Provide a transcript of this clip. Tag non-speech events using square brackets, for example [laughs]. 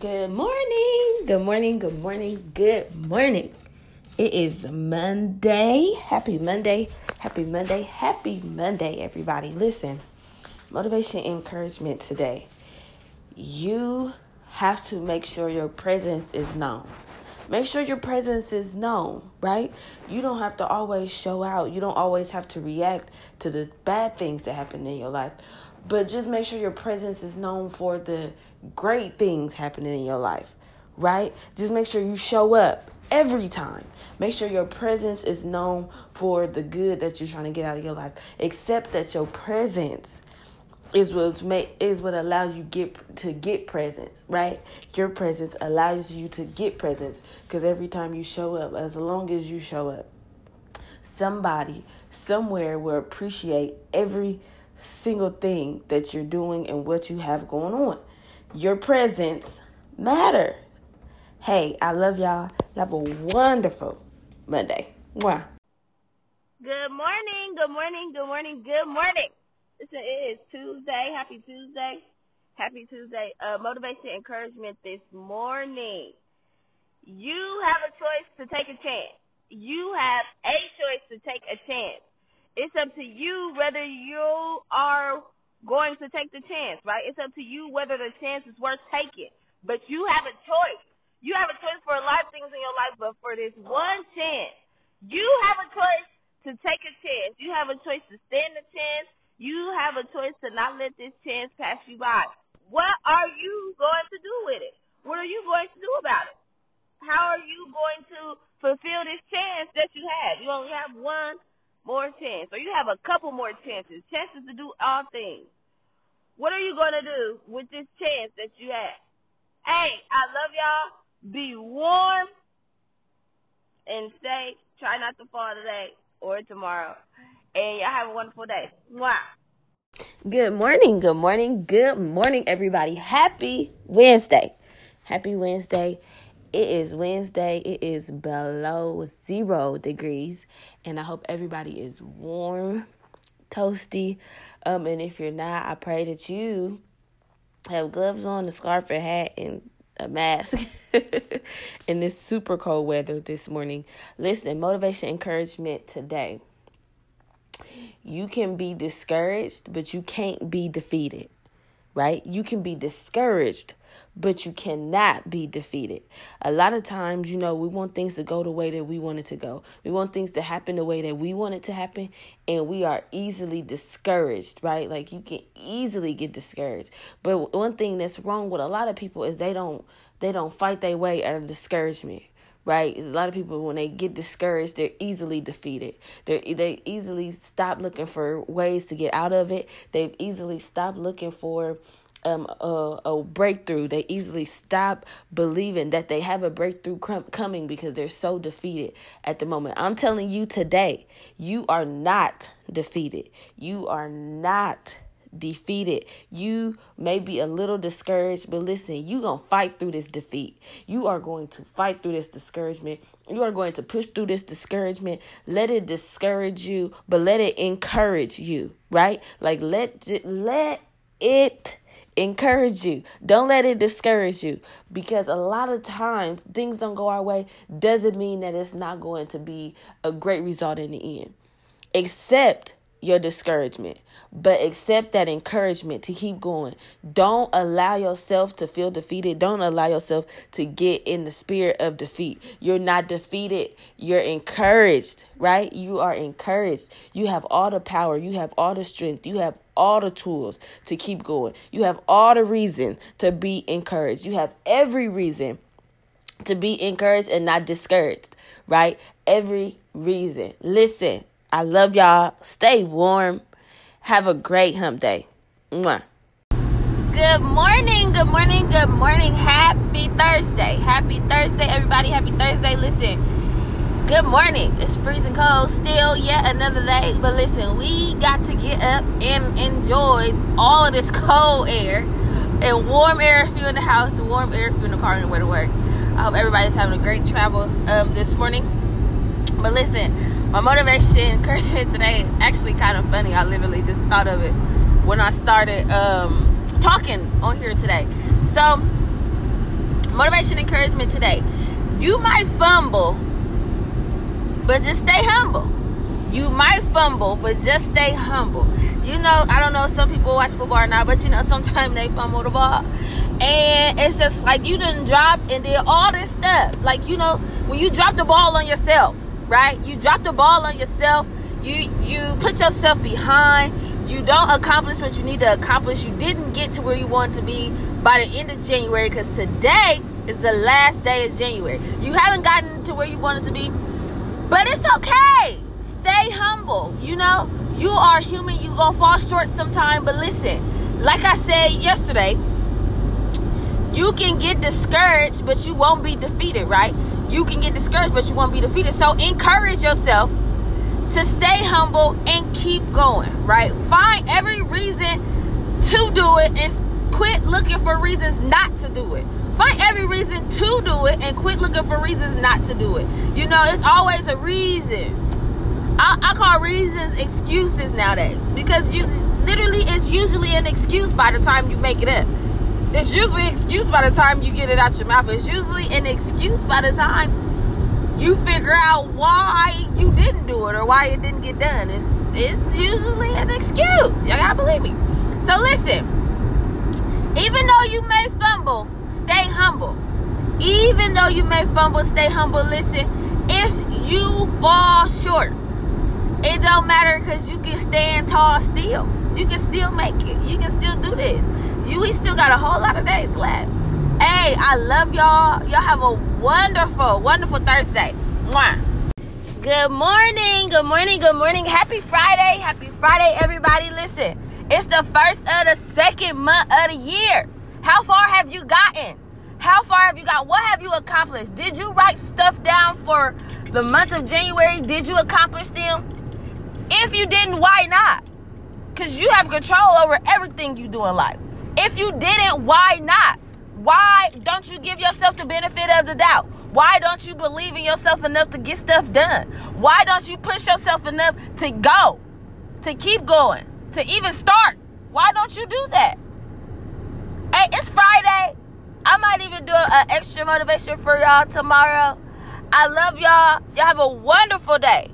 Good morning. Good morning. Good morning. Good morning. It is Monday. Happy Monday. Happy Monday. Happy Monday, everybody. Listen, motivation, encouragement today. You have to make sure your presence is known. Make sure your presence is known, right? You don't have to always show out. You don't always have to react to the bad things that happen in your life. But just make sure your presence is known for the great things happening in your life, right? Just make sure you show up every time. Make sure your presence is known for the good that you're trying to get out of your life. Except that your presence is what make is what allows you get to get presence, right? Your presence allows you to get presence because every time you show up, as long as you show up, somebody somewhere will appreciate every single thing that you're doing and what you have going on. Your presence matter. Hey, I love y'all. Have a wonderful Monday. Mwah. Good morning, good morning, good morning, good morning. Listen, it is Tuesday. Happy Tuesday. Happy Tuesday. Uh, motivation, encouragement this morning. You have a choice to take a chance. You have a choice to take a chance. It's up to you whether you are going to take the chance, right? It's up to you whether the chance is worth taking. But you have a choice. You have a choice for a lot of things in your life, but for this one chance, you have a choice to take a chance. You have a choice to stand the chance. You have a choice to not let this chance pass you by. What are you going to do with it? What are you going to do about it? How are you going to fulfill this chance that you have? You only have one more chance, or you have a couple more chances, chances to do all things. What are you going to do with this chance that you have? Hey, I love y'all. Be warm and stay. Try not to fall today or tomorrow. And y'all have a wonderful day. Mwah. Good morning, good morning, good morning, everybody. Happy Wednesday. Happy Wednesday. It is Wednesday. It is below zero degrees, and I hope everybody is warm, toasty. Um, and if you're not, I pray that you have gloves on, a scarf, a hat, and a mask [laughs] in this super cold weather this morning. Listen, motivation, encouragement today. You can be discouraged, but you can't be defeated, right? You can be discouraged, but you cannot be defeated. A lot of times, you know, we want things to go the way that we want it to go. We want things to happen the way that we want it to happen, and we are easily discouraged, right? Like you can easily get discouraged. But one thing that's wrong with a lot of people is they don't they don't fight their way out of discouragement right? A lot of people when they get discouraged, they're easily defeated. They they easily stop looking for ways to get out of it. They've easily stopped looking for um, a, a breakthrough. They easily stop believing that they have a breakthrough coming because they're so defeated at the moment. I'm telling you today, you are not defeated. You are not defeated. You may be a little discouraged, but listen, you're going to fight through this defeat. You are going to fight through this discouragement. You are going to push through this discouragement. Let it discourage you, but let it encourage you, right? Like let let it encourage you. Don't let it discourage you because a lot of times things don't go our way doesn't mean that it's not going to be a great result in the end. Accept your discouragement, but accept that encouragement to keep going. Don't allow yourself to feel defeated. Don't allow yourself to get in the spirit of defeat. You're not defeated, you're encouraged, right? You are encouraged. You have all the power, you have all the strength, you have all the tools to keep going. You have all the reason to be encouraged. You have every reason to be encouraged and not discouraged, right? Every reason. Listen, I love y'all. Stay warm. Have a great hump day. Mwah. Good morning, good morning, good morning. Happy Thursday. Happy Thursday, everybody. Happy Thursday. Listen, good morning. It's freezing cold still, yet another day. But listen, we got to get up and enjoy all of this [laughs] cold air and warm air if you're in the house, warm air if you're in the car and way to work. I hope everybody's having a great travel um, this morning. But listen, my motivation [laughs] encouragement today is actually kind of funny. I literally just thought of it when I started um, talking on here today. So Motivation encouragement today. You might fumble, but just stay humble. You might fumble, but just stay humble. You know, I don't know if some people watch football or not, but you know, [laughs] sometimes they fumble the ball. And it's just like you didn't drop and did all this stuff. Like, you know, when you drop the ball on yourself, right? You drop the ball on yourself, you you put yourself behind, you don't accomplish what you need to accomplish. You didn't get to where you wanted to be by the end of January because today is the last day of January. You haven't gotten to where you wanted to be, but it's okay. Stay humble. You know, you are human. You gonna fall short sometime, but listen, like I said yesterday, you can get discouraged, but you won't be defeated, right? You can get discouraged, but you won't be defeated. So encourage yourself to stay humble and keep going, right? Find every reason to do it and quit looking for reasons not to do it. Find every reason to do it and quit looking for reasons not to do it. You know, it's always a reason. I, I call reasons excuses nowadays because you literally it's usually an excuse by the time you make it up. It's usually an excuse by the time you get it out your mouth. It's usually an excuse by the time you figure out why you didn't do it or why it didn't get done. It's it's usually an excuse. Y'all gotta believe me. So listen, even though you may fumble, stay humble. Even though you may fumble, stay humble. Listen, if you fall short, it don't matter because you can stand tall still. You can still make it. You can still do this. You we still got a whole lot of days left. Hey, I love y'all. Y'all have a wonderful, wonderful Thursday. Mwah. Good morning, good morning, good morning. Happy Friday, happy Friday, everybody. Listen, it's the first of the second month of the year. How far have you gotten? How far have you got? What have you accomplished? Did you write stuff down for the month of January? Did you accomplish them? If you didn't, why not? Because you have control over everything you do in life. If you didn't, why not? Why don't you give yourself the benefit of the doubt? Why don't you believe in yourself enough to get stuff done? Why don't you push yourself enough to go, to keep going, to even start? Why don't you do that? Hey, it's Friday. I might even do an extra motivation for y'all tomorrow. I love y'all. Y'all have a wonderful day.